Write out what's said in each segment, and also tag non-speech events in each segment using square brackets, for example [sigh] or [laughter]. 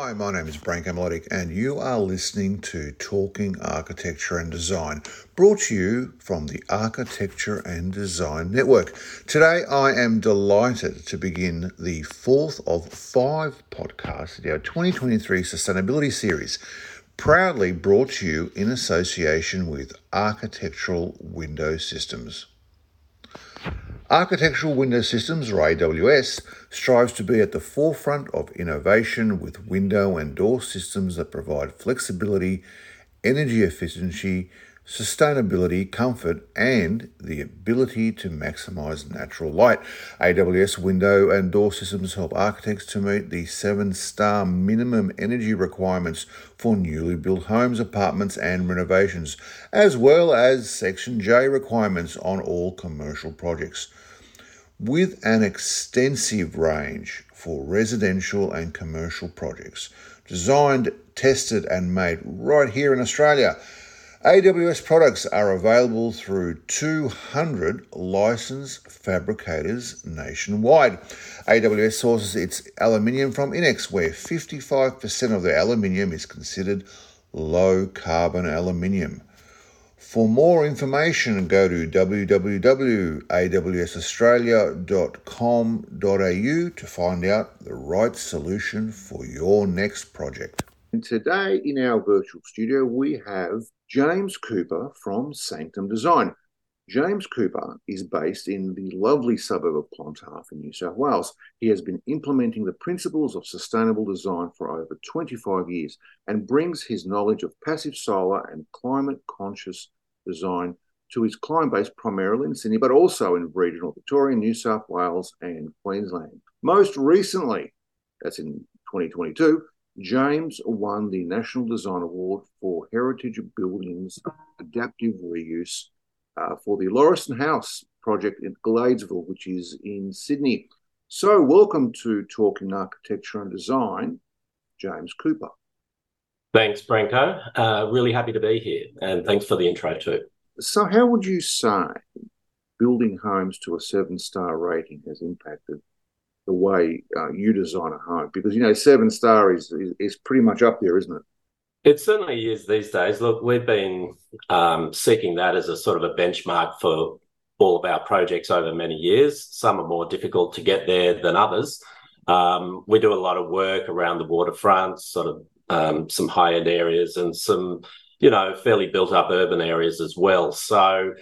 Hi, my name is Branko Milotic, and you are listening to Talking Architecture and Design, brought to you from the Architecture and Design Network. Today, I am delighted to begin the fourth of five podcasts in our 2023 Sustainability Series, proudly brought to you in association with Architectural Window Systems. Architectural Window Systems, or AWS, strives to be at the forefront of innovation with window and door systems that provide flexibility, energy efficiency, sustainability, comfort, and the ability to maximize natural light. AWS window and door systems help architects to meet the seven star minimum energy requirements for newly built homes, apartments, and renovations, as well as Section J requirements on all commercial projects. With an extensive range for residential and commercial projects, designed, tested, and made right here in Australia. AWS products are available through 200 licensed fabricators nationwide. AWS sources its aluminium from Inex, where 55% of the aluminium is considered low carbon aluminium. For more information, go to www.awsaustralia.com.au to find out the right solution for your next project. And today in our virtual studio, we have James Cooper from Sanctum Design. James Cooper is based in the lovely suburb of Clontarf in New South Wales. He has been implementing the principles of sustainable design for over 25 years and brings his knowledge of passive solar and climate conscious design to his client base primarily in Sydney, but also in regional Victoria, New South Wales, and Queensland. Most recently, that's in 2022, James won the National Design Award for Heritage Buildings Adaptive Reuse uh, for the Laureston House project in Gladesville, which is in Sydney. So, welcome to Talking Architecture and Design, James Cooper. Thanks, Branko. Uh, really happy to be here, and thanks for the intro too. So, how would you say building homes to a seven star rating has impacted the way uh, you design a home because you know seven star is, is, is pretty much up there, isn't it? It certainly is these days. Look, we've been um, seeking that as a sort of a benchmark for all of our projects over many years. Some are more difficult to get there than others. Um, we do a lot of work around the waterfront, sort of um, some high end areas, and some, you know, fairly built up urban areas as well. So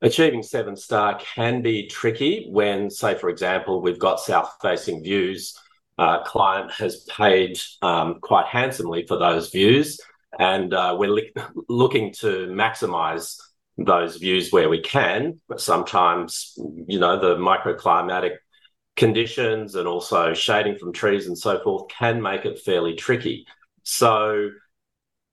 Achieving seven star can be tricky when, say, for example, we've got south facing views. Uh, client has paid um, quite handsomely for those views, and uh, we're li- looking to maximize those views where we can. But sometimes, you know, the microclimatic conditions and also shading from trees and so forth can make it fairly tricky. So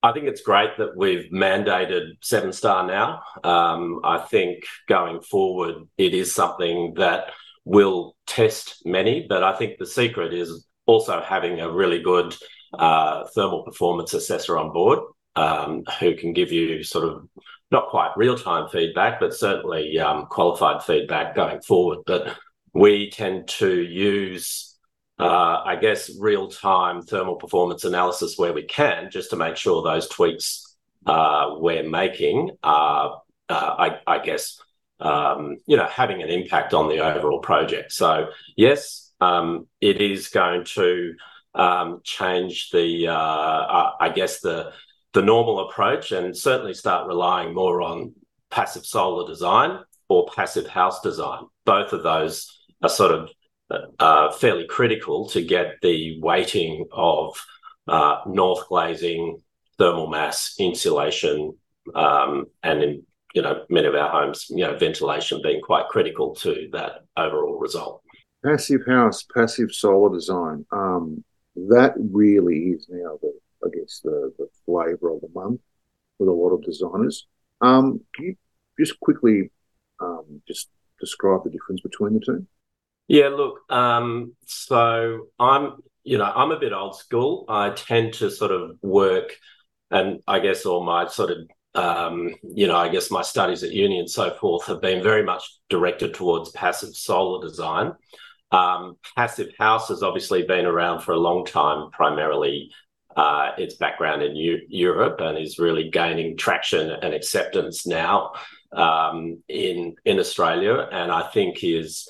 I think it's great that we've mandated seven star now. Um, I think going forward, it is something that will test many, but I think the secret is also having a really good uh, thermal performance assessor on board um, who can give you sort of not quite real time feedback, but certainly um, qualified feedback going forward. But we tend to use uh, I guess, real time thermal performance analysis where we can, just to make sure those tweaks uh, we're making are, uh, I, I, guess, um, you know, having an impact on the overall project. So, yes, um, it is going to um, change the, uh, I guess, the the normal approach, and certainly start relying more on passive solar design or passive house design. Both of those are sort of uh, fairly critical to get the weighting of uh, north glazing, thermal mass, insulation, um, and in you know many of our homes, you know ventilation being quite critical to that overall result. Passive house, passive solar design. Um, that really is now the I guess the, the flavour of the month with a lot of designers. Um, can you just quickly um, just describe the difference between the two? Yeah, look, um, so I'm, you know, I'm a bit old school. I tend to sort of work, and I guess all my sort of, um, you know, I guess my studies at uni and so forth have been very much directed towards passive solar design. Um, passive house has obviously been around for a long time, primarily uh, its background in U- Europe and is really gaining traction and acceptance now um, in in Australia, and I think is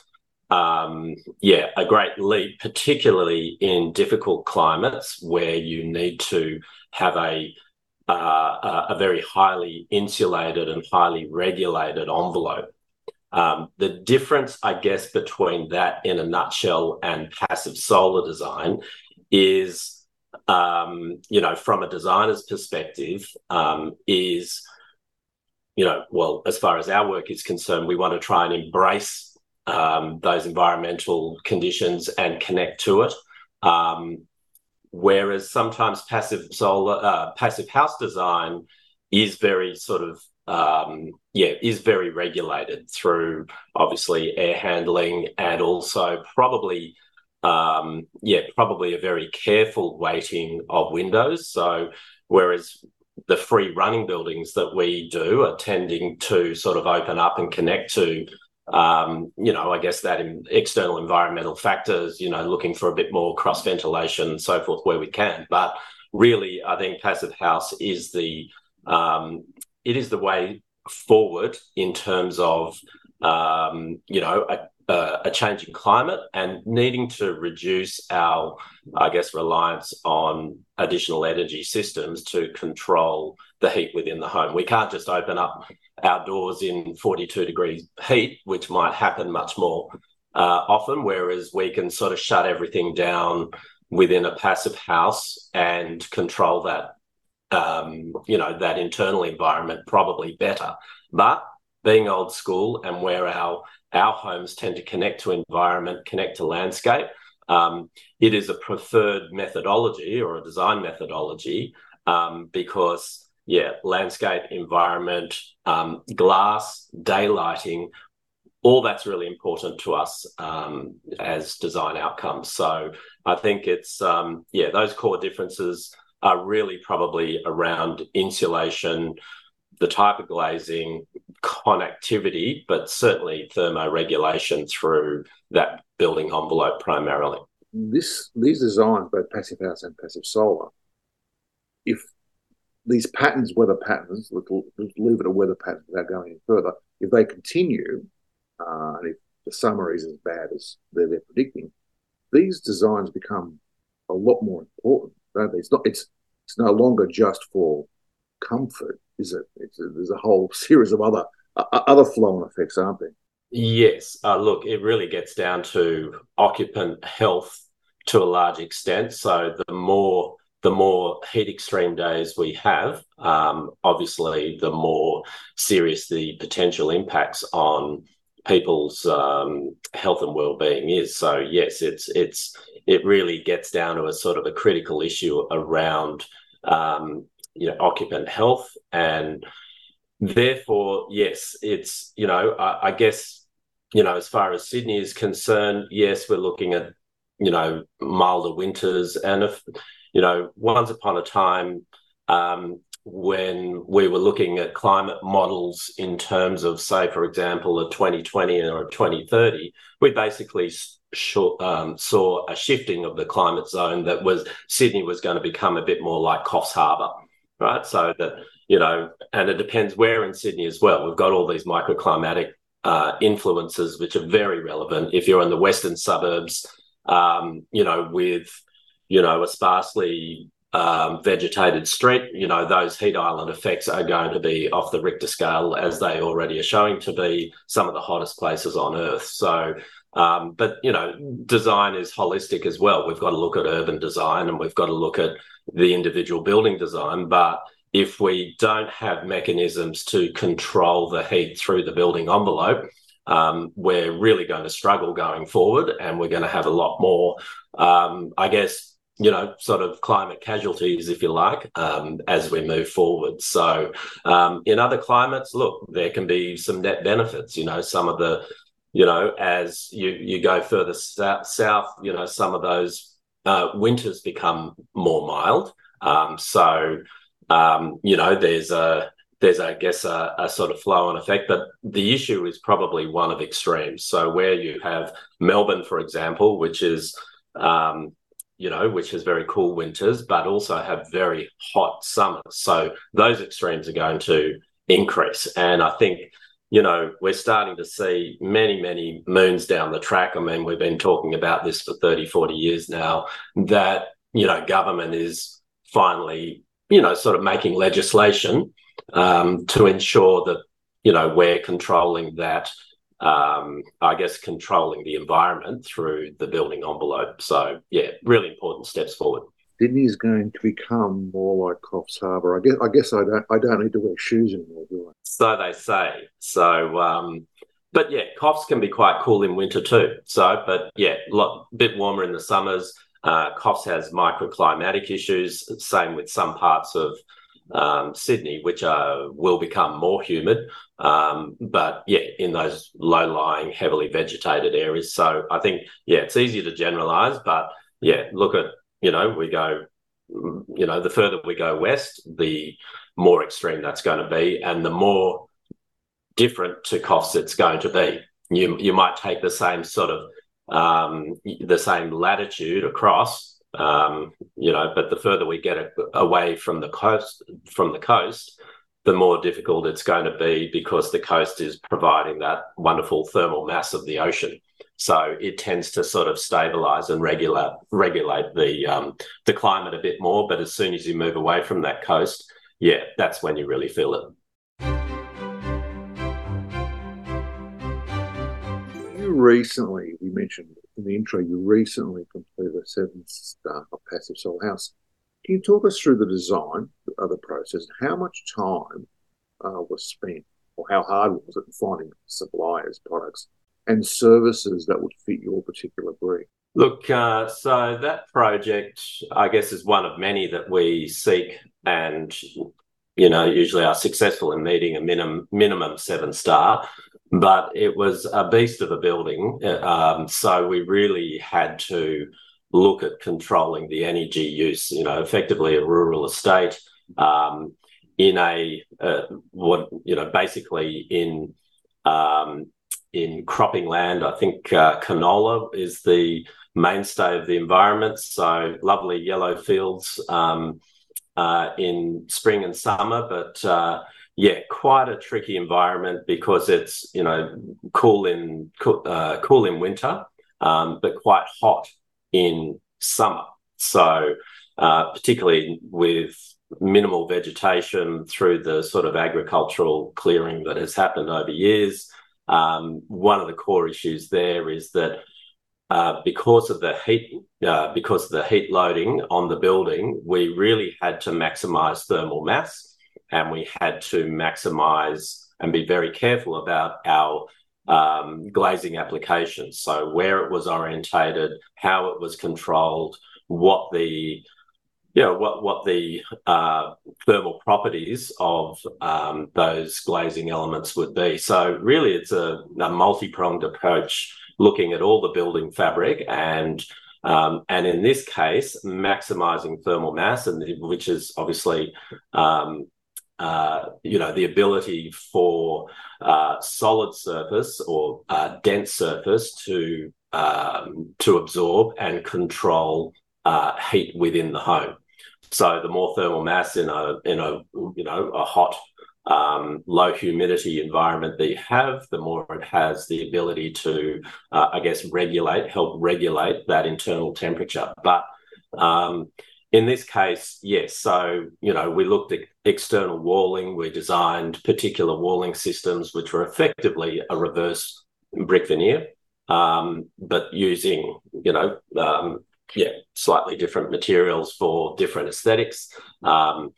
um, yeah a great leap, particularly in difficult climates where you need to have a uh, a very highly insulated and highly regulated envelope. Um, the difference, I guess, between that in a nutshell and passive solar design is, um, you know, from a designer's perspective, um, is, you know, well, as far as our work is concerned, we want to try and embrace um, those environmental conditions and connect to it. Um, whereas sometimes passive solar, uh, passive house design is very sort of um, yeah, is very regulated through obviously air handling and also probably um, yeah, probably a very careful weighting of windows. So whereas the free running buildings that we do are tending to sort of open up and connect to um, you know, I guess that in external environmental factors, you know, looking for a bit more cross ventilation so forth where we can. But really, I think passive house is the um, it is the way forward in terms of um, you know a, a, changing climate and needing to reduce our, I guess, reliance on additional energy systems to control the heat within the home. We can't just open up our doors in 42 degrees heat, which might happen much more uh, often, whereas we can sort of shut everything down within a passive house and control that um, you know, that internal environment probably better. But being old school and where our our homes tend to connect to environment, connect to landscape, um, it is a preferred methodology or a design methodology um, because yeah, landscape, environment, um, glass, daylighting, all that's really important to us um, as design outcomes. So I think it's um, yeah, those core differences are really probably around insulation, the type of glazing, connectivity, but certainly thermoregulation through that building envelope primarily. This these designs, both passive house and passive solar, if these patterns, weather patterns, let's leave it a weather pattern without going any further, if they continue, uh, and if the summer is as bad as they're, they're predicting, these designs become a lot more important? It's not. It's it's no longer just for comfort, is it? A, there's a whole [laughs] series of other uh, other flow-on effects, aren't there? Yes. Uh, look, it really gets down to occupant health to a large extent. So the more the more heat extreme days we have, um, obviously, the more serious the potential impacts on people's um, health and well-being is. So yes, it's it's it really gets down to a sort of a critical issue around um, you know occupant health and therefore yes it's you know I, I, guess you know as far as sydney is concerned yes we're looking at you know milder winters and if you know once upon a time um, when we were looking at climate models in terms of say for example a 2020 or a 2030 we basically um, saw a shifting of the climate zone that was Sydney was going to become a bit more like Coffs Harbour, right? So that you know, and it depends where in Sydney as well. We've got all these microclimatic uh, influences which are very relevant. If you're in the western suburbs, um, you know, with you know a sparsely um, vegetated street, you know, those heat island effects are going to be off the Richter scale as they already are showing to be some of the hottest places on Earth. So um, but you know, design is holistic as well. We've got to look at urban design and we've got to look at the individual building design. But if we don't have mechanisms to control the heat through the building envelope, um, we're really going to struggle going forward, and we're going to have a lot more, um, I guess, you know, sort of climate casualties, if you like, um, as we move forward. So, um, in other climates, look, there can be some net benefits. You know, some of the you know, as you you go further south, you know, some of those uh, winters become more mild. Um, so, um, you know, there's a there's, I guess, a, a sort of flow and effect, but the issue is probably one of extremes. So, where you have Melbourne, for example, which is um, you know, which has very cool winters, but also have very hot summers. So those extremes are going to increase. And I think, you know, we're starting to see many, many moons down the track. I mean, we've been talking about this for 30, 40 years now, that, you know, government is finally, you know, sort of making legislation um, to ensure that, you know, we're controlling that um, I guess, controlling the environment through the building envelope. So, yeah, really important steps forward. Sydney is going to become more like Coffs Harbour. I guess I guess I don't I don't need to wear shoes anymore, do I? So they say. So, um, but yeah, Coffs can be quite cool in winter too. So, but yeah, a lot bit warmer in the summers. Uh, Coffs has microclimatic issues. Same with some parts of um, Sydney, which are, will become more humid. Um, but yeah, in those low lying, heavily vegetated areas. So I think, yeah, it's easy to generalize, but yeah, look at, you know, we go, you know, the further we go west, the more extreme that's going to be, and the more different to Coffs it's going to be. You, you might take the same sort of um, the same latitude across, um, you know, but the further we get away from the coast, from the coast, the more difficult it's going to be because the coast is providing that wonderful thermal mass of the ocean. So it tends to sort of stabilize and regulate regulate the um, the climate a bit more. But as soon as you move away from that coast, yeah, that's when you really feel it. You recently, we mentioned in the intro, you recently completed a seven star passive solar house. Can you talk us through the design of the process? How much time uh, was spent, or how hard was it in finding suppliers, products, and services that would fit your particular brief? Look, uh, so that project, I guess, is one of many that we seek and, you know, usually are successful in meeting a minimum minimum seven star but it was a beast of a building. Um, so we really had to look at controlling the energy use, you know, effectively a rural estate um, in a, uh, what, you know, basically in, um, in cropping land. I think uh, canola is the mainstay of the environment. So lovely yellow fields um, uh, in spring and summer, but uh, yeah, quite a tricky environment because it's you know cool in uh, cool in winter, um, but quite hot in summer. So uh, particularly with minimal vegetation through the sort of agricultural clearing that has happened over years. Um, one of the core issues there is that uh, because of the heat, uh, because of the heat loading on the building, we really had to maximise thermal mass and we had to maximize and be very careful about our um, glazing applications. So where it was orientated, how it was controlled, what the you know what what the uh, thermal properties of um, those glazing elements would be. So really, it's a, a multi pronged approach, looking at all the building fabric and um, and in this case, maximizing thermal mass, and which is obviously um, uh, you know, the ability for uh, solid surface or uh, dense surface to um, to absorb and control uh, heat within the home. So the more thermal mass in a in a you know a hot um, low humidity environment that you have, the more it has the ability to, uh, I guess, regulate, help regulate that internal temperature. But um, in this case, yes. So, you know, we looked at external walling. We designed particular walling systems, which were effectively a reverse brick veneer, um, but using, you know, um, yeah, slightly different materials for different aesthetics. Um,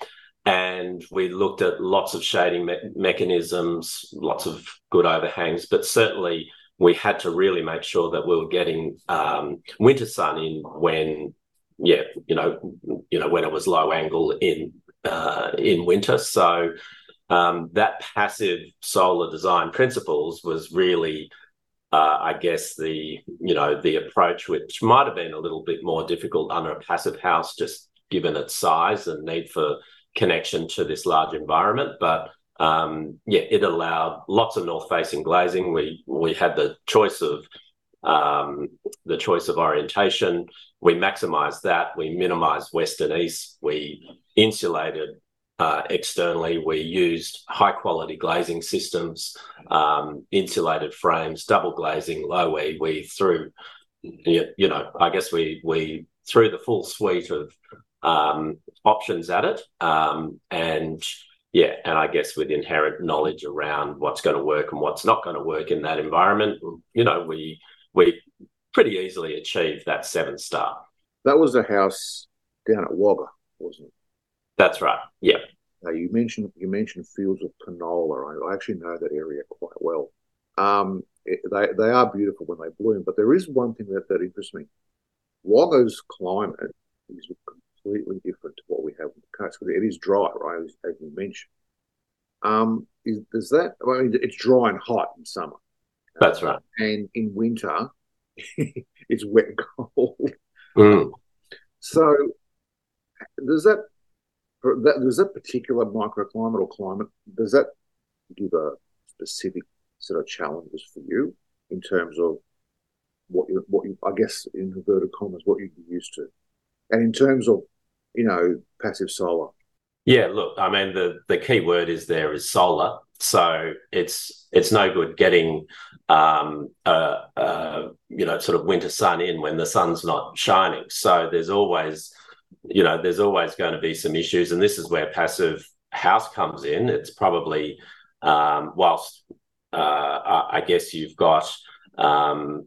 and we looked at lots of shading me- mechanisms, lots of good overhangs, but certainly we had to really make sure that we were getting um, winter sun in when yeah, you know, you know, when it was low angle in uh, in winter. So um, that passive solar design principles was really, uh, I guess, the you know the approach which might have been a little bit more difficult under a passive house, just given its size and need for connection to this large environment, but um, yeah, it allowed lots of north facing glazing. We we had the choice of um, the choice of orientation. We maximised that. We minimised west and east. We insulated uh, externally. We used high quality glazing systems, um, insulated frames, double glazing, low E. We threw, you, you know, I guess we we threw the full suite of um, options at it, um, and yeah, and I guess with inherent knowledge around what's going to work and what's not going to work in that environment, you know, we we pretty easily achieved that seven star. That was a house down at Wagga, wasn't it? That's right. Yeah. Uh, you mentioned you mentioned fields of canola. I, I actually know that area quite well. Um, it, they they are beautiful when they bloom, but there is one thing that, that interests me. Wagga's climate is completely different to what we have in the coast. It is dry, right, as, as you mentioned. Um, is, does that? I mean, it's dry and hot in summer. That's right. And in winter, [laughs] it's wet and cold. Mm. So, does that, that does that particular microclimate or climate does that give a specific sort of challenges for you in terms of what you what you I guess in inverted commas what you'd be used to, and in terms of you know passive solar. Yeah, look, I mean the the key word is there is solar. So it's it's no good getting um, uh, uh, you know sort of winter sun in when the sun's not shining. So there's always you know there's always going to be some issues, and this is where passive house comes in. It's probably um, whilst uh, I guess you've got um,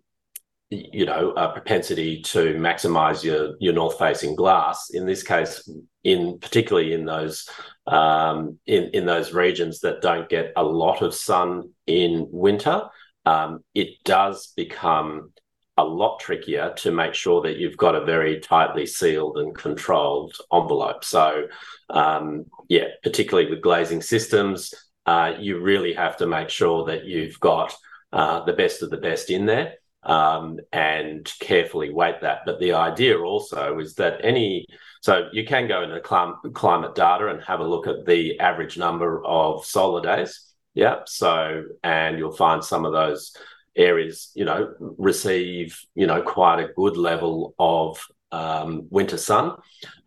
you know a propensity to maximize your your north facing glass in this case in particularly in those um, in in those regions that don't get a lot of sun in winter um, it does become a lot trickier to make sure that you've got a very tightly sealed and controlled envelope so um, yeah particularly with glazing systems uh, you really have to make sure that you've got uh, the best of the best in there um, and carefully weight that. But the idea also is that any so you can go into clim- climate data and have a look at the average number of solar days. Yeah. So and you'll find some of those areas, you know, receive you know quite a good level of um, winter sun.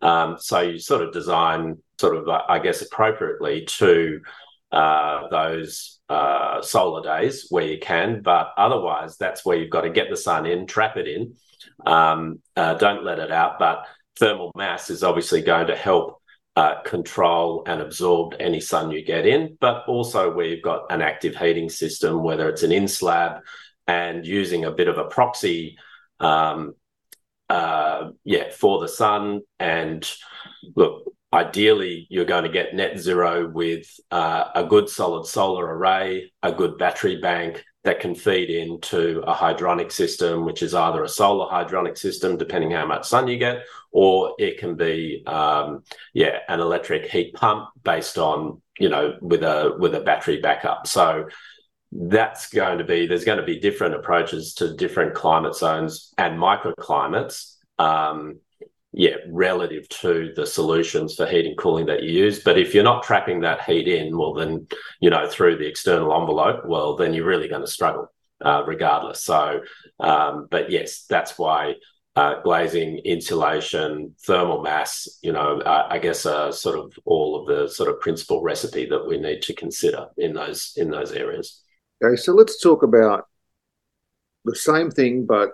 Um, so you sort of design sort of I guess appropriately to uh, those uh, solar days where you can, but otherwise, that's where you've got to get the sun in, trap it in, um, uh, don't let it out. But thermal mass is obviously going to help uh, control and absorb any sun you get in, but also where you've got an active heating system, whether it's an in slab and using a bit of a proxy. Um, uh, yeah, for the sun. And look, ideally you're going to get net zero with uh, a good solid solar array, a good battery bank that can feed into a hydronic system, which is either a solar hydronic system, depending how much sun you get, or it can be, um, yeah, an electric heat pump based on, you know, with a with a battery backup. So that's going to be there's going to be different approaches to different climate zones and microclimates. Um, yeah, relative to the solutions for heating and cooling that you use. But if you're not trapping that heat in, well, then, you know, through the external envelope, well, then you're really going to struggle uh, regardless. So, um, but yes, that's why uh, glazing, insulation, thermal mass, you know, uh, I guess are sort of all of the sort of principal recipe that we need to consider in those in those areas. Okay, so let's talk about the same thing, but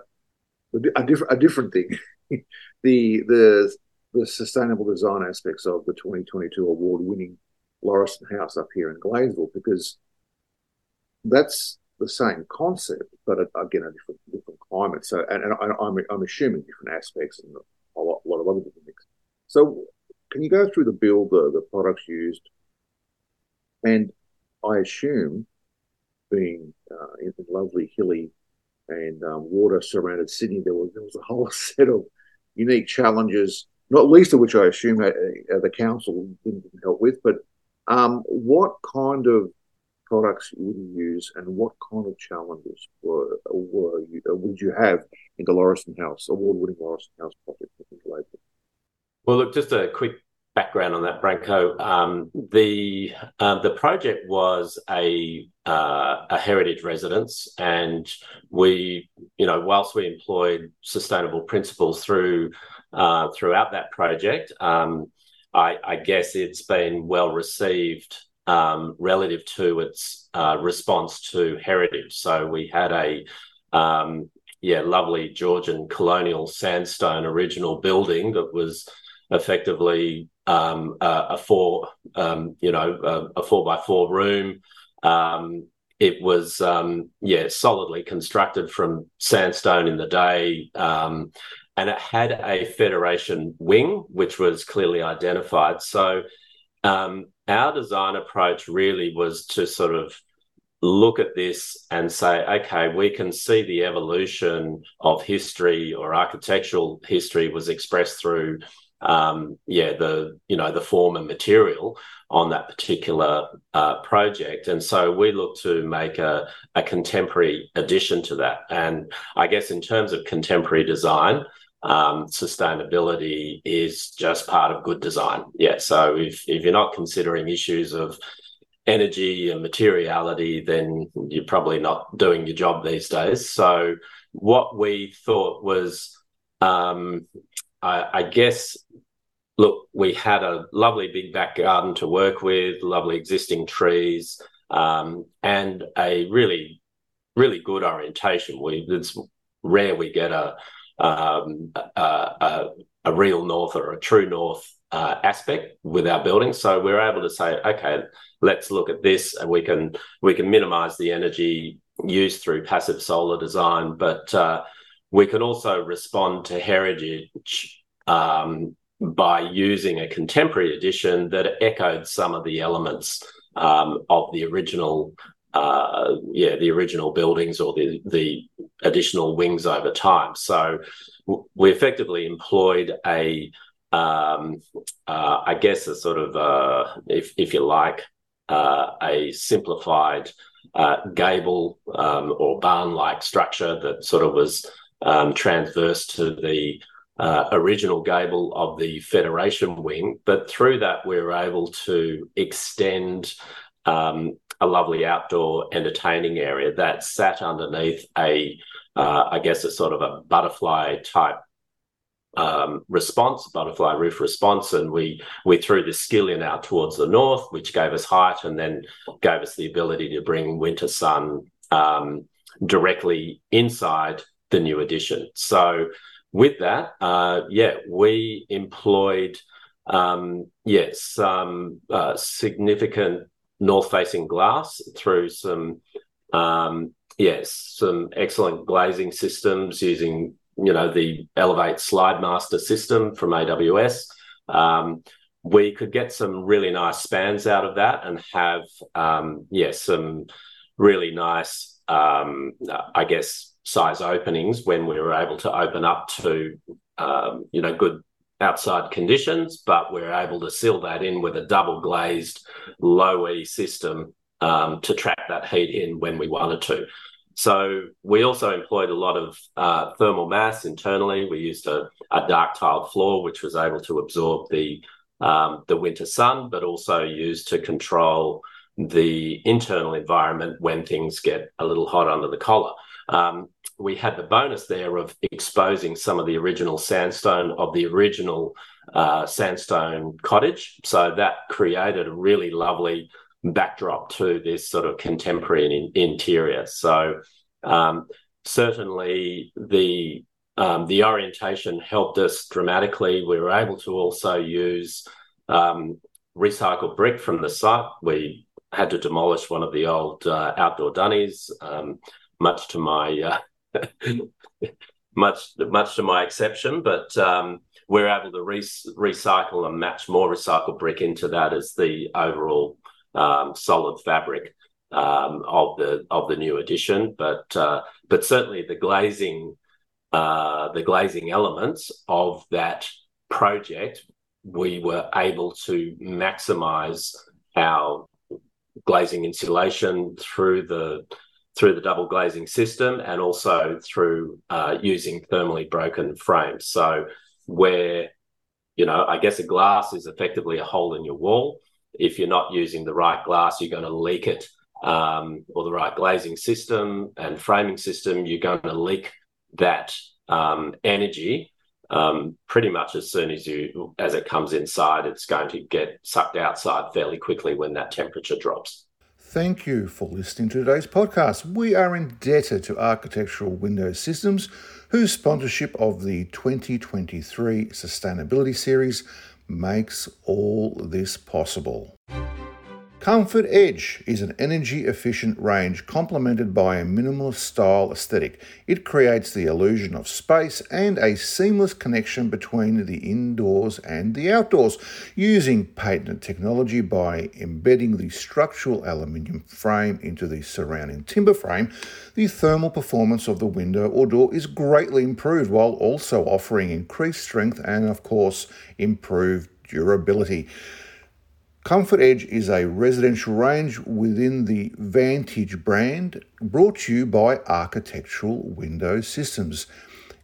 a different a different thing. [laughs] the the the sustainable design aspects of the 2022 award-winning Laureston House up here in Gladesville, because that's the same concept, but again, a different different climate. So, and, and I, am I'm assuming different aspects and a lot, a lot of other different things. So, can you go through the build, the, the products used, and I assume being uh, in lovely hilly and um, water surrounded Sydney, there was there was a whole [laughs] set of unique challenges, not least of which I assume uh, the council didn't help with. But um, what kind of products would you use, and what kind of challenges were, were you, uh, would you have in the Laureston House, award-winning Laureston House project? Well, look, just a quick background on that, Branko. Um, the um, the project was a uh, a heritage residence, and we, you know, whilst we employed sustainable principles through uh, throughout that project, um, I, I, guess it's been well received um, relative to its uh, response to heritage. So we had a um, yeah lovely Georgian colonial sandstone original building that was effectively um, a, a, four, um, you know, a, a, four by four room. Um, it was, um, yeah, solidly constructed from sandstone in the day. Um, and it had a Federation wing, which was clearly identified. So um, our design approach really was to sort of look at this and say, okay, we can see the evolution of history or architectural history was expressed through um, yeah, the you know the form and material on that particular uh, project, and so we look to make a, a contemporary addition to that. And I guess in terms of contemporary design, um, sustainability is just part of good design. Yeah, so if if you're not considering issues of energy and materiality, then you're probably not doing your job these days. So what we thought was um, I, I guess look, we had a lovely big back garden to work with, lovely existing trees, um, and a really, really good orientation. We it's rare we get a um, a, a, a, real north or a true north uh, aspect with our building. So we're able to say, okay, let's look at this, and we can we can minimise the energy used through passive solar design, but uh, we can also respond to heritage um, by using a contemporary edition that echoed some of the elements um, of the original, uh, yeah, the original buildings or the the additional wings over time. So we effectively employed a, um, uh, I guess, a sort of, uh, if if you like, uh, a simplified uh, gable um, or barn-like structure that sort of was um, transverse to the uh, original gable of the Federation wing. But through that, we were able to extend um, a lovely outdoor entertaining area that sat underneath a, uh, I guess, a sort of a butterfly type um, response, butterfly roof response, and we we threw the skillion out towards the north, which gave us height, and then gave us the ability to bring winter sun um, directly inside the new addition. So with that, uh, yeah, we employed um, yes some uh, significant north-facing glass through some um, yes some excellent glazing systems using you know the Elevate Slide Master system from AWS. Um, we could get some really nice spans out of that and have um, yeah some really nice um, I guess size openings when we were able to open up to um, you know good outside conditions, but we are able to seal that in with a double glazed low E system um, to trap that heat in when we wanted to. So we also employed a lot of uh, thermal mass internally. We used a, a, dark tiled floor, which was able to absorb the um, the winter sun, but also used to control the internal environment when things get a little hot under the collar. Um, we had the bonus there of exposing some of the original sandstone of the original uh, sandstone cottage. So that created a really lovely backdrop to this sort of contemporary in, interior. So um, certainly the um, the orientation helped us dramatically. We were able to also use um, recycled brick from the site. We had to demolish one of the old uh, outdoor dunnies, um, much to my uh, [laughs] much much to my exception, but um, we're able to re- recycle and match more recycled brick into that as the overall um, solid fabric um, of the of the new addition. But uh, but certainly the glazing uh, the glazing elements of that project, we were able to maximize our glazing insulation through the through the double glazing system and also through uh, using thermally broken frames. So where you know, I guess a glass is effectively a hole in your wall. If you're not using the right glass, you're going to leak it, um, or the right glazing system and framing system, you're going to leak that um, energy um, pretty much as soon as you as it comes inside. It's going to get sucked outside fairly quickly when that temperature drops. Thank you for listening to today's podcast. We are indebted to Architectural Window Systems, whose sponsorship of the 2023 Sustainability Series makes all this possible. Comfort Edge is an energy efficient range complemented by a minimalist style aesthetic. It creates the illusion of space and a seamless connection between the indoors and the outdoors, using patented technology by embedding the structural aluminium frame into the surrounding timber frame. The thermal performance of the window or door is greatly improved while also offering increased strength and, of course, improved durability. Comfort Edge is a residential range within the Vantage brand brought to you by Architectural Window Systems.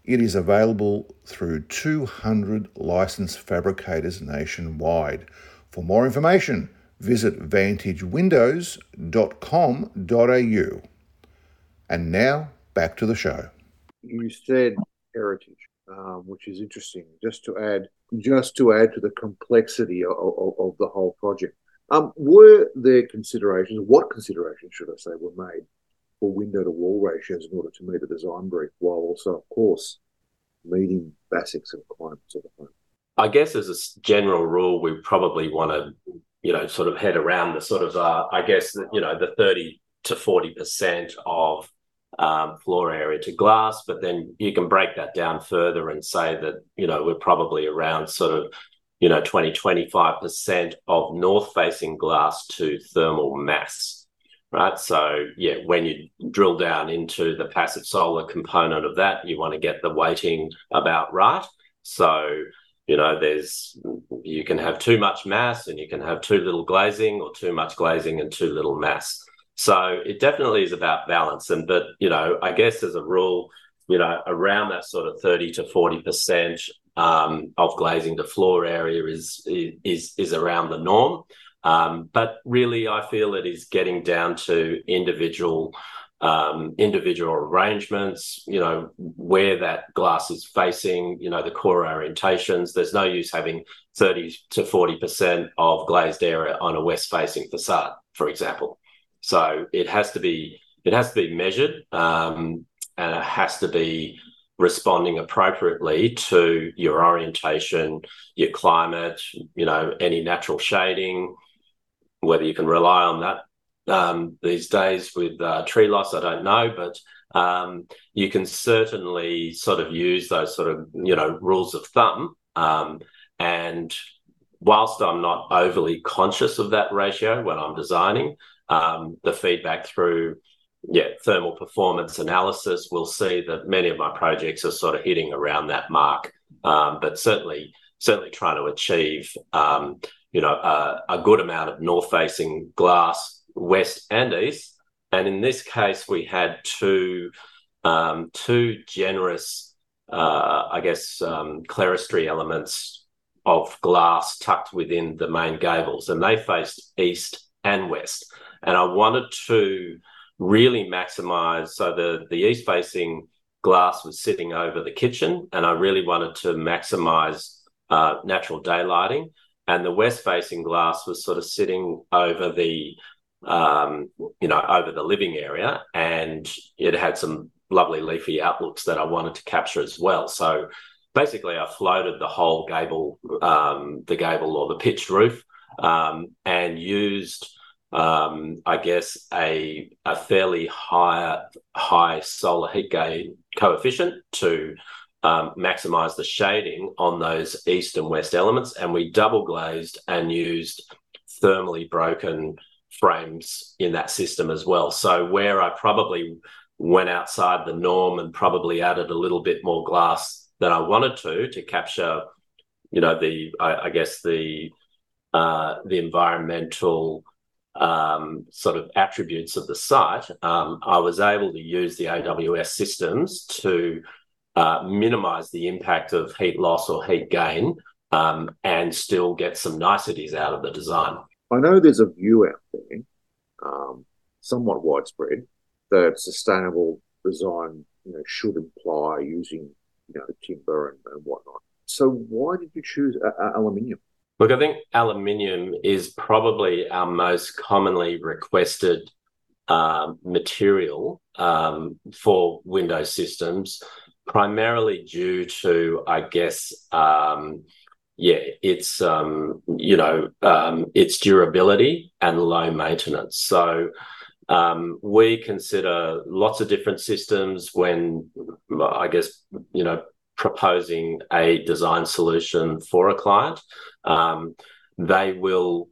It is available through 200 licensed fabricators nationwide. For more information, visit vantagewindows.com.au. And now back to the show. You said heritage, um, which is interesting. Just to add, just to add to the complexity of, of, of the whole project. Um, were there considerations, what considerations should I say, were made for window to wall ratios in order to meet the design brief, while also, of course, meeting basics and requirements of the home? I guess as a general rule, we probably want to, you know, sort of head around the sort of, uh, I guess, you know, the 30 to 40% of um, floor area to glass, but then you can break that down further and say that, you know, we're probably around sort of, you know, 20, 25% of north facing glass to thermal mass, right? So, yeah, when you drill down into the passive solar component of that, you want to get the weighting about right. So, you know, there's, you can have too much mass and you can have too little glazing or too much glazing and too little mass. So it definitely is about balance. And but you know, I guess as a rule, you know, around that sort of thirty to forty percent um, of glazing to floor area is is is around the norm. Um, but really, I feel it is getting down to individual um, individual arrangements, you know, where that glass is facing, you know, the core orientations. There's no use having 30 to 40% of glazed area on a west facing facade, for example. So it has to be it has to be measured um, and it has to be responding appropriately to your orientation, your climate, you know, any natural shading, whether you can rely on that um, these days with uh, tree loss, I don't know, but um, you can certainly sort of use those sort of you know rules of thumb. Um, and whilst I'm not overly conscious of that ratio when I'm designing, um, the feedback through yeah thermal performance analysis, we'll see that many of my projects are sort of hitting around that mark. Um, but certainly, certainly trying to achieve um, you know a, a good amount of north facing glass, west and east. And in this case, we had two um, two generous, uh, I guess, um, clerestory elements of glass tucked within the main gables, and they faced east and west and I wanted to really maximize. So the the east facing glass was sitting over the kitchen, and I really wanted to maximize uh, natural daylighting. And the west facing glass was sort of sitting over the um, you know over the living area, and it had some lovely leafy outlooks that I wanted to capture as well. So basically, I floated the whole gable, um, the gable or the pitched roof, um, and used um, I guess a a fairly high high solar heat gain coefficient to um, maximize the shading on those east and west elements, and we double glazed and used thermally broken frames in that system as well. So where I probably went outside the norm and probably added a little bit more glass than I wanted to to capture, you know, the I, I guess the uh, the environmental um, sort of attributes of the site, um, I was able to use the AWS systems to uh, minimize the impact of heat loss or heat gain um, and still get some niceties out of the design. I know there's a view out there, um, somewhat widespread, that sustainable design you know, should imply using you know timber and, and whatnot. So why did you choose aluminium? Look, I think aluminium is probably our most commonly requested uh, material um, for Windows systems, primarily due to, I guess, um, yeah, it's um, you know um, its durability and low maintenance. So um, we consider lots of different systems when, I guess, you know, proposing a design solution for a client. Um, they will,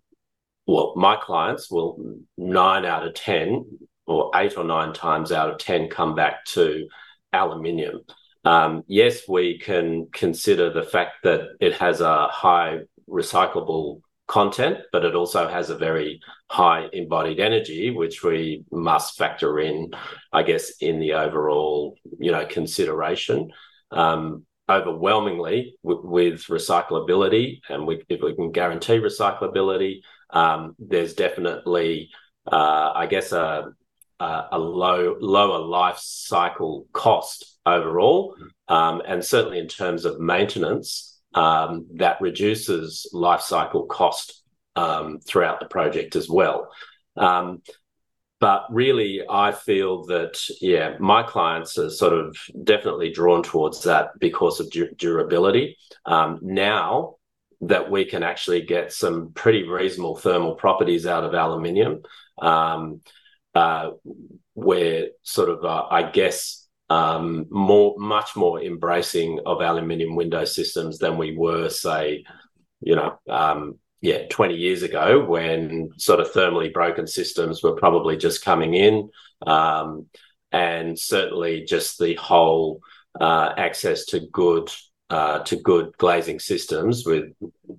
well, my clients will nine out of 10 or eight or nine times out of 10 come back to aluminium. Um, yes, we can consider the fact that it has a high recyclable content, but it also has a very high embodied energy, which we must factor in, I guess, in the overall, you know, consideration. Um, overwhelmingly w- with recyclability, and we, if we can guarantee recyclability, um, there's definitely, uh, I guess, a, a, a, low lower life cycle cost overall, um, and certainly in terms of maintenance um, that reduces life cycle cost um, throughout the project as well. But really, I feel that, yeah, my clients are sort of definitely drawn towards that because of du- durability. Um, now that we can actually get some pretty reasonable thermal properties out of aluminium, um, uh, we're sort of, uh, I guess, um, more, much more embracing of aluminium window systems than we were, say, you know, um, yeah, 20 years ago when sort of thermally broken systems were probably just coming in. Um, and certainly just the whole uh, access to good uh, to good glazing systems with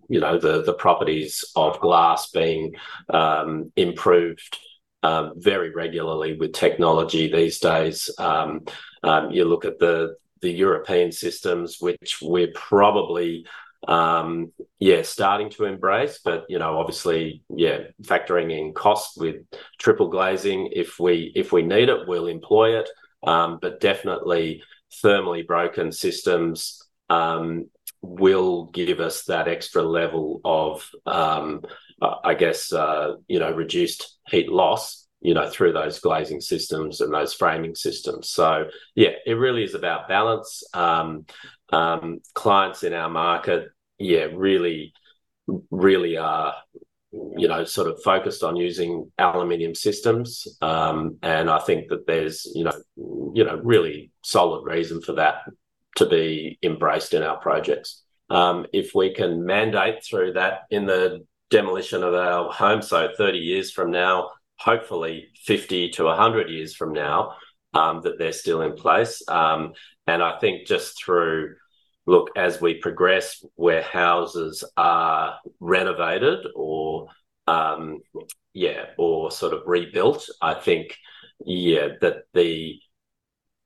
you know the the properties of glass being um, improved um, very regularly with technology these days. Um, um, you look at the the European systems, which we're probably um, yeah starting to embrace, but you know obviously yeah factoring in cost with triple glazing. If we if we need it, we'll employ it. Um, but definitely thermally broken systems um, will give us that extra level of um, I guess uh, you know reduced heat loss you know, through those glazing systems and those framing systems. So yeah, it really is about balance. Um, um, clients in our market, yeah, really, really are, you know, sort of focused on using aluminium systems. Um, and I think that there's, you know, you know, really solid reason for that to be embraced in our projects. Um, if we can mandate through that in the demolition of our home, so 30 years from now, hopefully 50 to 100 years from now um, that they're still in place. Um, and I think just through look as we progress where houses are renovated or um, yeah or sort of rebuilt i think yeah that the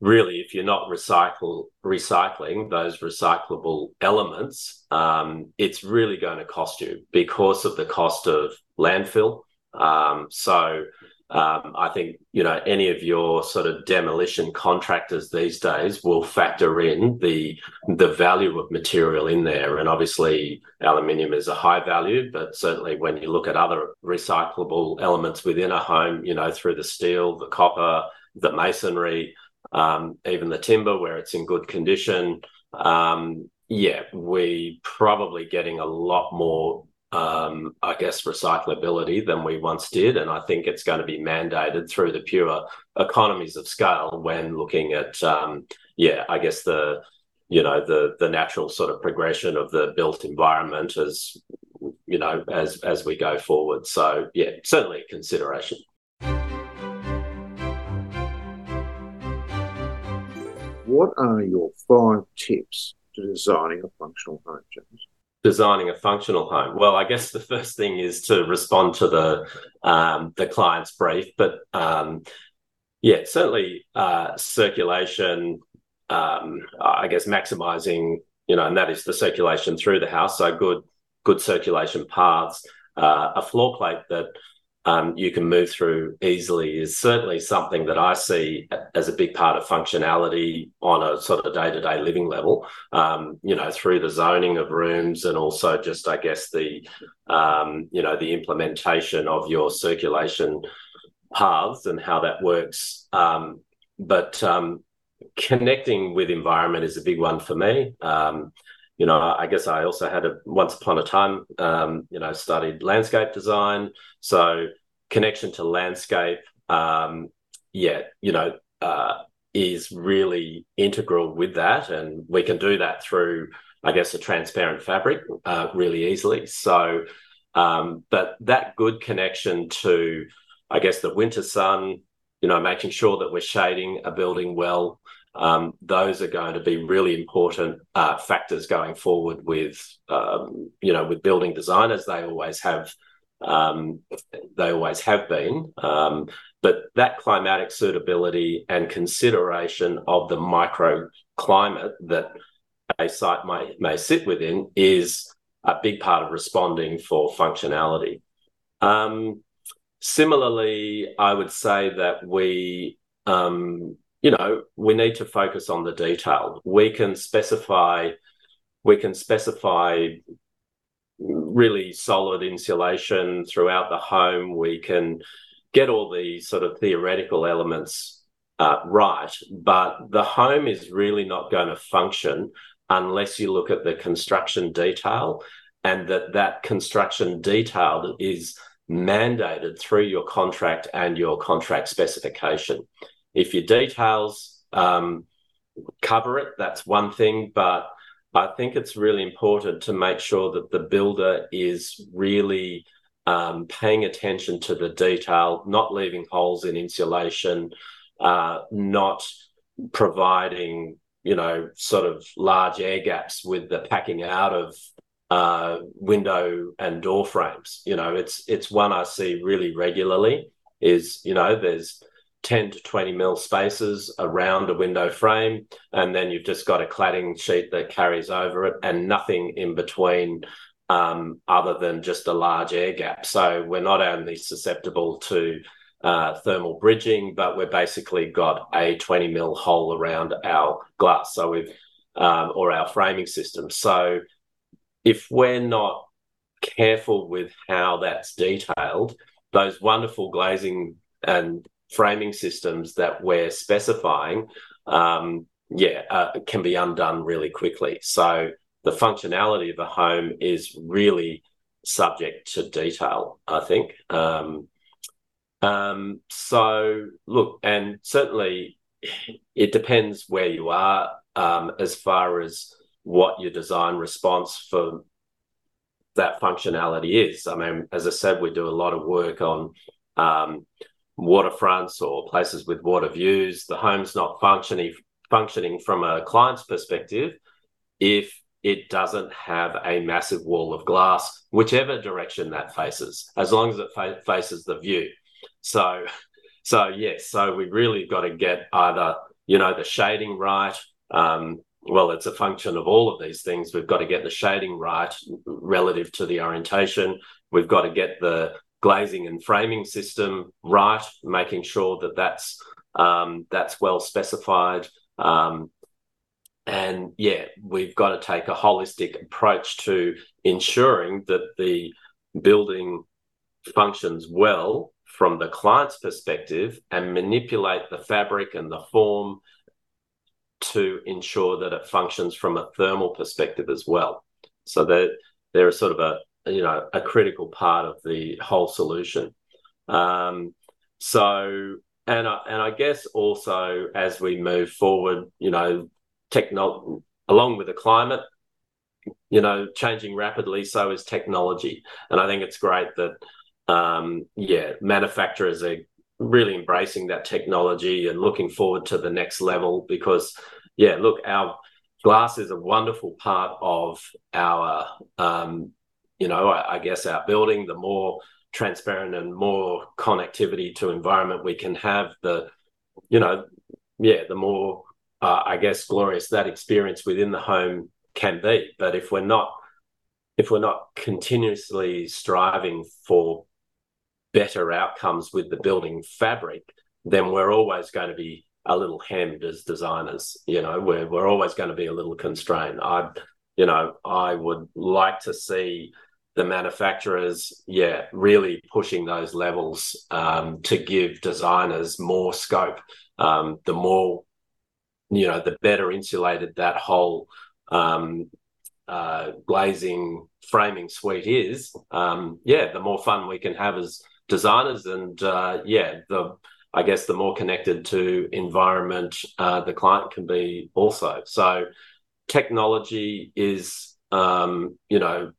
really if you're not recycle recycling those recyclable elements um, it's really going to cost you because of the cost of landfill. Um, so um, I think you know any of your sort of demolition contractors these days will factor in the the value of material in there, and obviously aluminium is a high value, but certainly when you look at other recyclable elements within a home, you know through the steel, the copper, the masonry, um, even the timber where it's in good condition. Um, yeah, we probably getting a lot more um, I guess, recyclability than we once did. And I think it's going to be mandated through the pure economies of scale when looking at, um, yeah, I guess the, you know, the the natural sort of progression of the built environment as, you know, as as we go forward. So yeah, certainly a consideration. What are your five tips to designing a functional home, James? Designing a functional home? Well, I guess the first thing is to respond to the um, the client's brief, but um, yeah, certainly uh, circulation. Um, I guess maximizing you know, and that is the circulation through the house. So good, good circulation paths. Uh, a floor plate that um, you can move through easily is certainly something that I see as a big part of functionality on a sort of day to day living level, um, you know, through the zoning of rooms and also just, I guess, the, um, you know, the implementation of your circulation paths and how that works. Um, but um, connecting with environment is a big one for me. You know, I guess I also had a once upon a time, um, you know, studied landscape design. So connection to landscape, um, yeah, you know, uh, is really integral with that, and we can do that through, I guess, a transparent fabric uh, really easily. So, um, but that good connection to, I guess, the winter sun, you know, making sure that we're shading a building well, um, those are going to be really important uh, factors going forward with um, you know with building design as they always have um, they always have been. Um, but that climatic suitability and consideration of the microclimate that a site may may sit within is a big part of responding for functionality. Um, similarly i would say that we um, you know, we need to focus on the detail. We can specify, we can specify really solid insulation throughout the home. We can get all the sort of theoretical elements uh, right, but the home is really not going to function unless you look at the construction detail and that that construction detail is mandated through your contract and your contract specification. If your details um, cover it, that's one thing. But I think it's really important to make sure that the builder is really um, paying attention to the detail, not leaving holes in insulation, uh, not providing, you know, sort of large air gaps with the packing out of uh, window and door frames. You know, it's it's one I see really regularly. Is you know, there's 10 to 20 mil spaces around a window frame, and then you've just got a cladding sheet that carries over it and nothing in between um, other than just a large air gap. So we're not only susceptible to uh, thermal bridging, but we're basically got a 20 mil hole around our glass. So we've, um, or our framing system. So if we're not careful with how that's detailed, those wonderful glazing and framing systems that we're specifying, um, yeah, uh, can be undone really quickly. So the functionality of a home is really subject to detail, I think. Um, um, so look, and certainly it depends where you are um, as far as what your design response for that functionality is. I mean, as I said, we do a lot of work on um, waterfronts or places with water views, the home's not functioning functioning from a client's perspective if it doesn't have a massive wall of glass, whichever direction that faces, as long as it fa- faces the view. So, so yes, so we really got to get either you know the shading right. Um, well, it's a function of all of these things. We've got to get the shading right relative to the orientation. We've got to get the glazing and framing system right, making sure that that's um, that's well specified. Um, and yeah, we've got to take a holistic approach to ensuring that the building functions well from the client's perspective and manipulate the fabric and the form to ensure that it functions from a thermal perspective as well. So that there is sort of a you know a critical part of the whole solution. Um, so and I, and I guess also as we move forward, you know, technology along with the climate, you know, changing rapidly. So is technology, and I think it's great that um, yeah, manufacturers are really embracing that technology and looking forward to the next level because yeah, look, our glass is a wonderful part of our um, you know, I, I guess our building, the more transparent and more connectivity to environment we can have, the, you know, yeah, the more uh, I guess glorious that experience within the home can be. But if we're not if we're not continuously striving for better outcomes with the building fabric, then we're always going to be a little hemmed as designers. You know, we're we're always going to be a little constrained. I, you know, I would like to see the manufacturers, yeah, really pushing those levels um, to give designers more scope. Um, the more, you know, the better insulated that whole um, uh, glazing framing suite is, um, yeah, the more fun we can have as designers, and uh, yeah, the I guess the more connected to environment uh, the client can be also. So technology is, um, you know,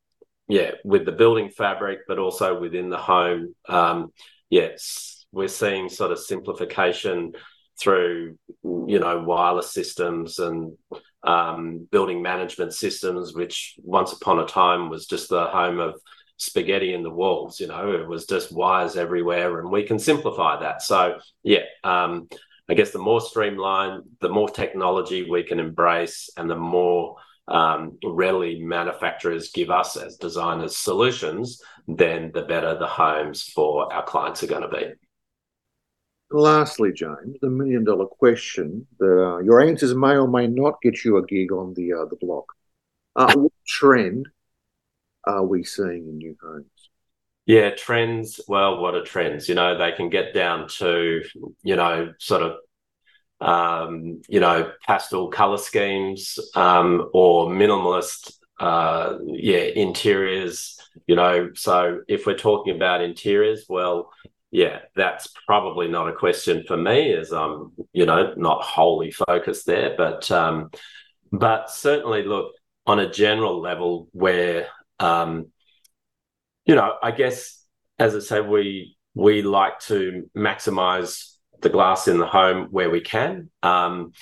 yeah, with the building fabric, but also within the home. Um, yes, we're seeing sort of simplification through, you know, wireless systems and um, building management systems, which once upon a time was just the home of spaghetti in the walls. You know, it was just wires everywhere, and we can simplify that. So, yeah, um, I guess the more streamlined, the more technology we can embrace, and the more um, readily manufacturers give us as designers solutions, then the better the homes for our clients are going to be. Lastly, James, the million dollar question that uh, your answers may or may not get you a gig on the uh, the block. Uh, what trend are we seeing in new homes? Yeah, trends. Well, what are trends? You know, they can get down to, you know, sort of you know, pastel color schemes um, or minimalist, uh, yeah, interiors. You know, so if we're talking about interiors, well, yeah, that's probably not a question for me, as I'm, you know, not wholly focused there. But, um, but certainly, look on a general level, where, um, you know, I guess as I say, we we like to maximize the glass in the home where we can. Um,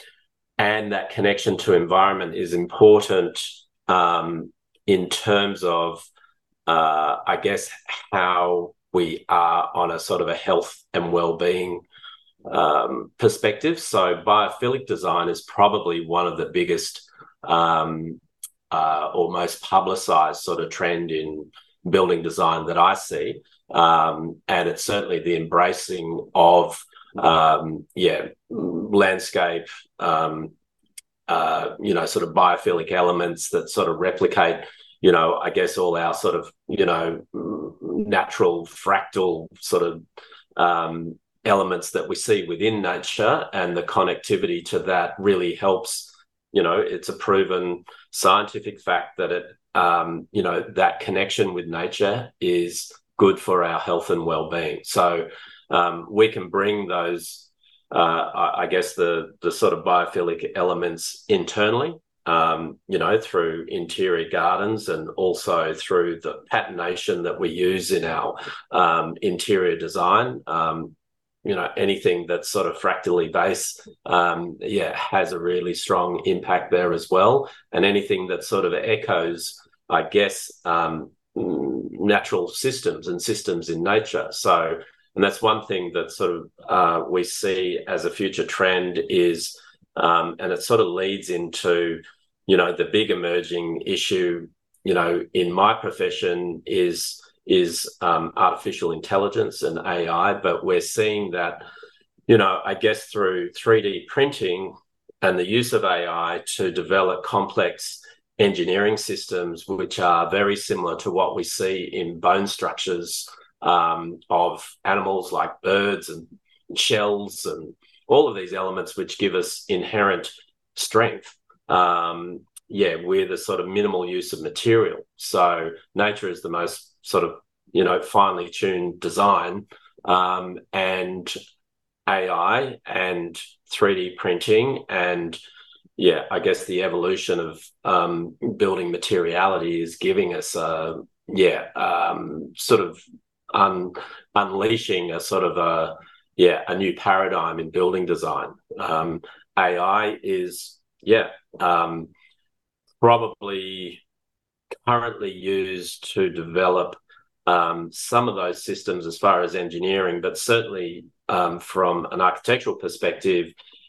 and that connection to environment is important um, in terms of, uh, I guess, how we are on a sort of a health and well-being um, perspective. So biophilic design is probably one of the biggest um, uh, or most publicized sort of trend in building design that I see. Um, and it's certainly the embracing of um, yeah, landscape, um, uh, you know, sort of biophilic elements that sort of replicate, you know, I guess all our sort of, you know, natural fractal sort of um, elements that we see within nature and the connectivity to that really helps. You know, it's a proven scientific fact that it, um, you know, that connection with nature is good for our health and well-being. So, um, we can bring those, uh, I, I, guess, the the sort of biophilic elements internally, um, you know, through interior gardens and also through the patination that we use in our um, interior design. Um, you know, anything that's sort of fractally based, um, yeah, has a really strong impact there as well. And anything that sort of echoes, I guess, um, natural systems and systems in nature. So and that's one thing that sort of uh, we see as a future trend is, um, and it sort of leads into, you know, the big emerging issue, you know, in my profession is is um, artificial intelligence and AI, but we're seeing that, you know, I guess through 3D printing and the use of AI to develop complex engineering systems, which are very similar to what we see in bone structures um, of animals like birds and shells and all of these elements which give us inherent strength. Um, yeah, with a sort of minimal use of material. So nature is the most sort of you know finely tuned design, um, and AI and 3D printing and yeah, I guess the evolution of um, building materiality is giving us a yeah um, sort of un, unleashing a sort of a yeah a new paradigm in building design. Um, AI is yeah um, probably currently used to develop um, some of those systems as far as engineering, but certainly um, from an architectural perspective,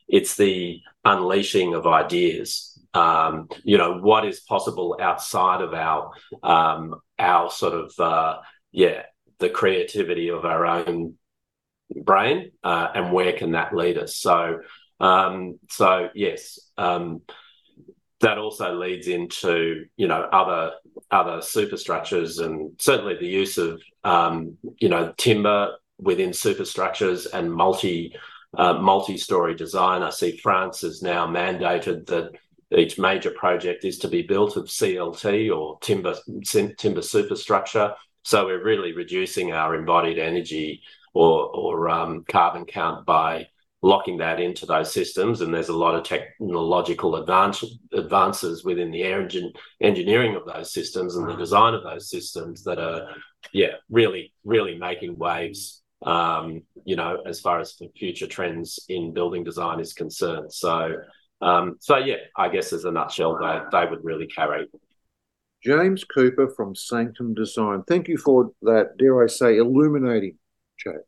it's the unleashing of ideas. um, you know, what is possible outside of our um, our sort of uh, yeah, the creativity of our own brain, uh, and where can that lead us? So, um, so yes, um, that also leads into you know other other superstructures and certainly the use of um, you know timber within superstructures and multi uh, multi-story design. I see France has now mandated that each major project is to be built of CLT or timber timber superstructure. So we're really reducing our embodied energy or or um, carbon count by locking that into those systems. And there's a lot of technological advance, advances within the engine, engineering of those systems and the design of those systems that are, yeah, really, really making waves. Um, you know, as far as future trends in building design is concerned. So, um, so yeah, I guess as a nutshell, they, they would really carry. James Cooper from Sanctum Design. Thank you for that, dare I say, illuminating chat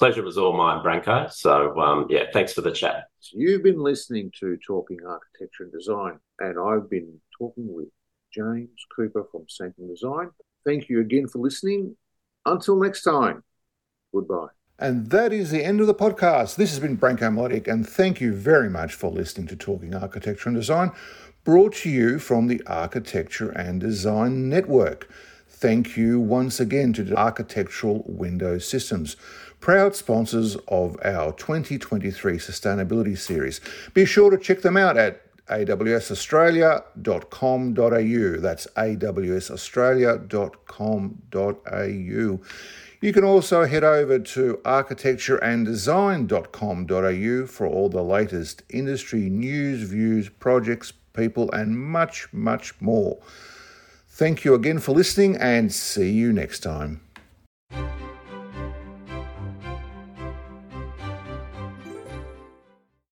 pleasure was all mine, Branko. So, um, yeah, thanks for the chat. You've been listening to Talking Architecture and Design, and I've been talking with James Cooper from Sanctum Design. Thank you again for listening. Until next time, goodbye. And that is the end of the podcast. This has been Branko Miletic, and thank you very much for listening to Talking Architecture and Design, brought to you from the Architecture and Design Network. Thank you once again to Architectural Window Systems proud sponsors of our 2023 Sustainability Series. Be sure to check them out at awsaustralia.com.au. That's awsaustralia.com.au. You can also head over to architectureanddesign.com.au for all the latest industry news, views, projects, people, and much, much more. Thank you again for listening and see you next time.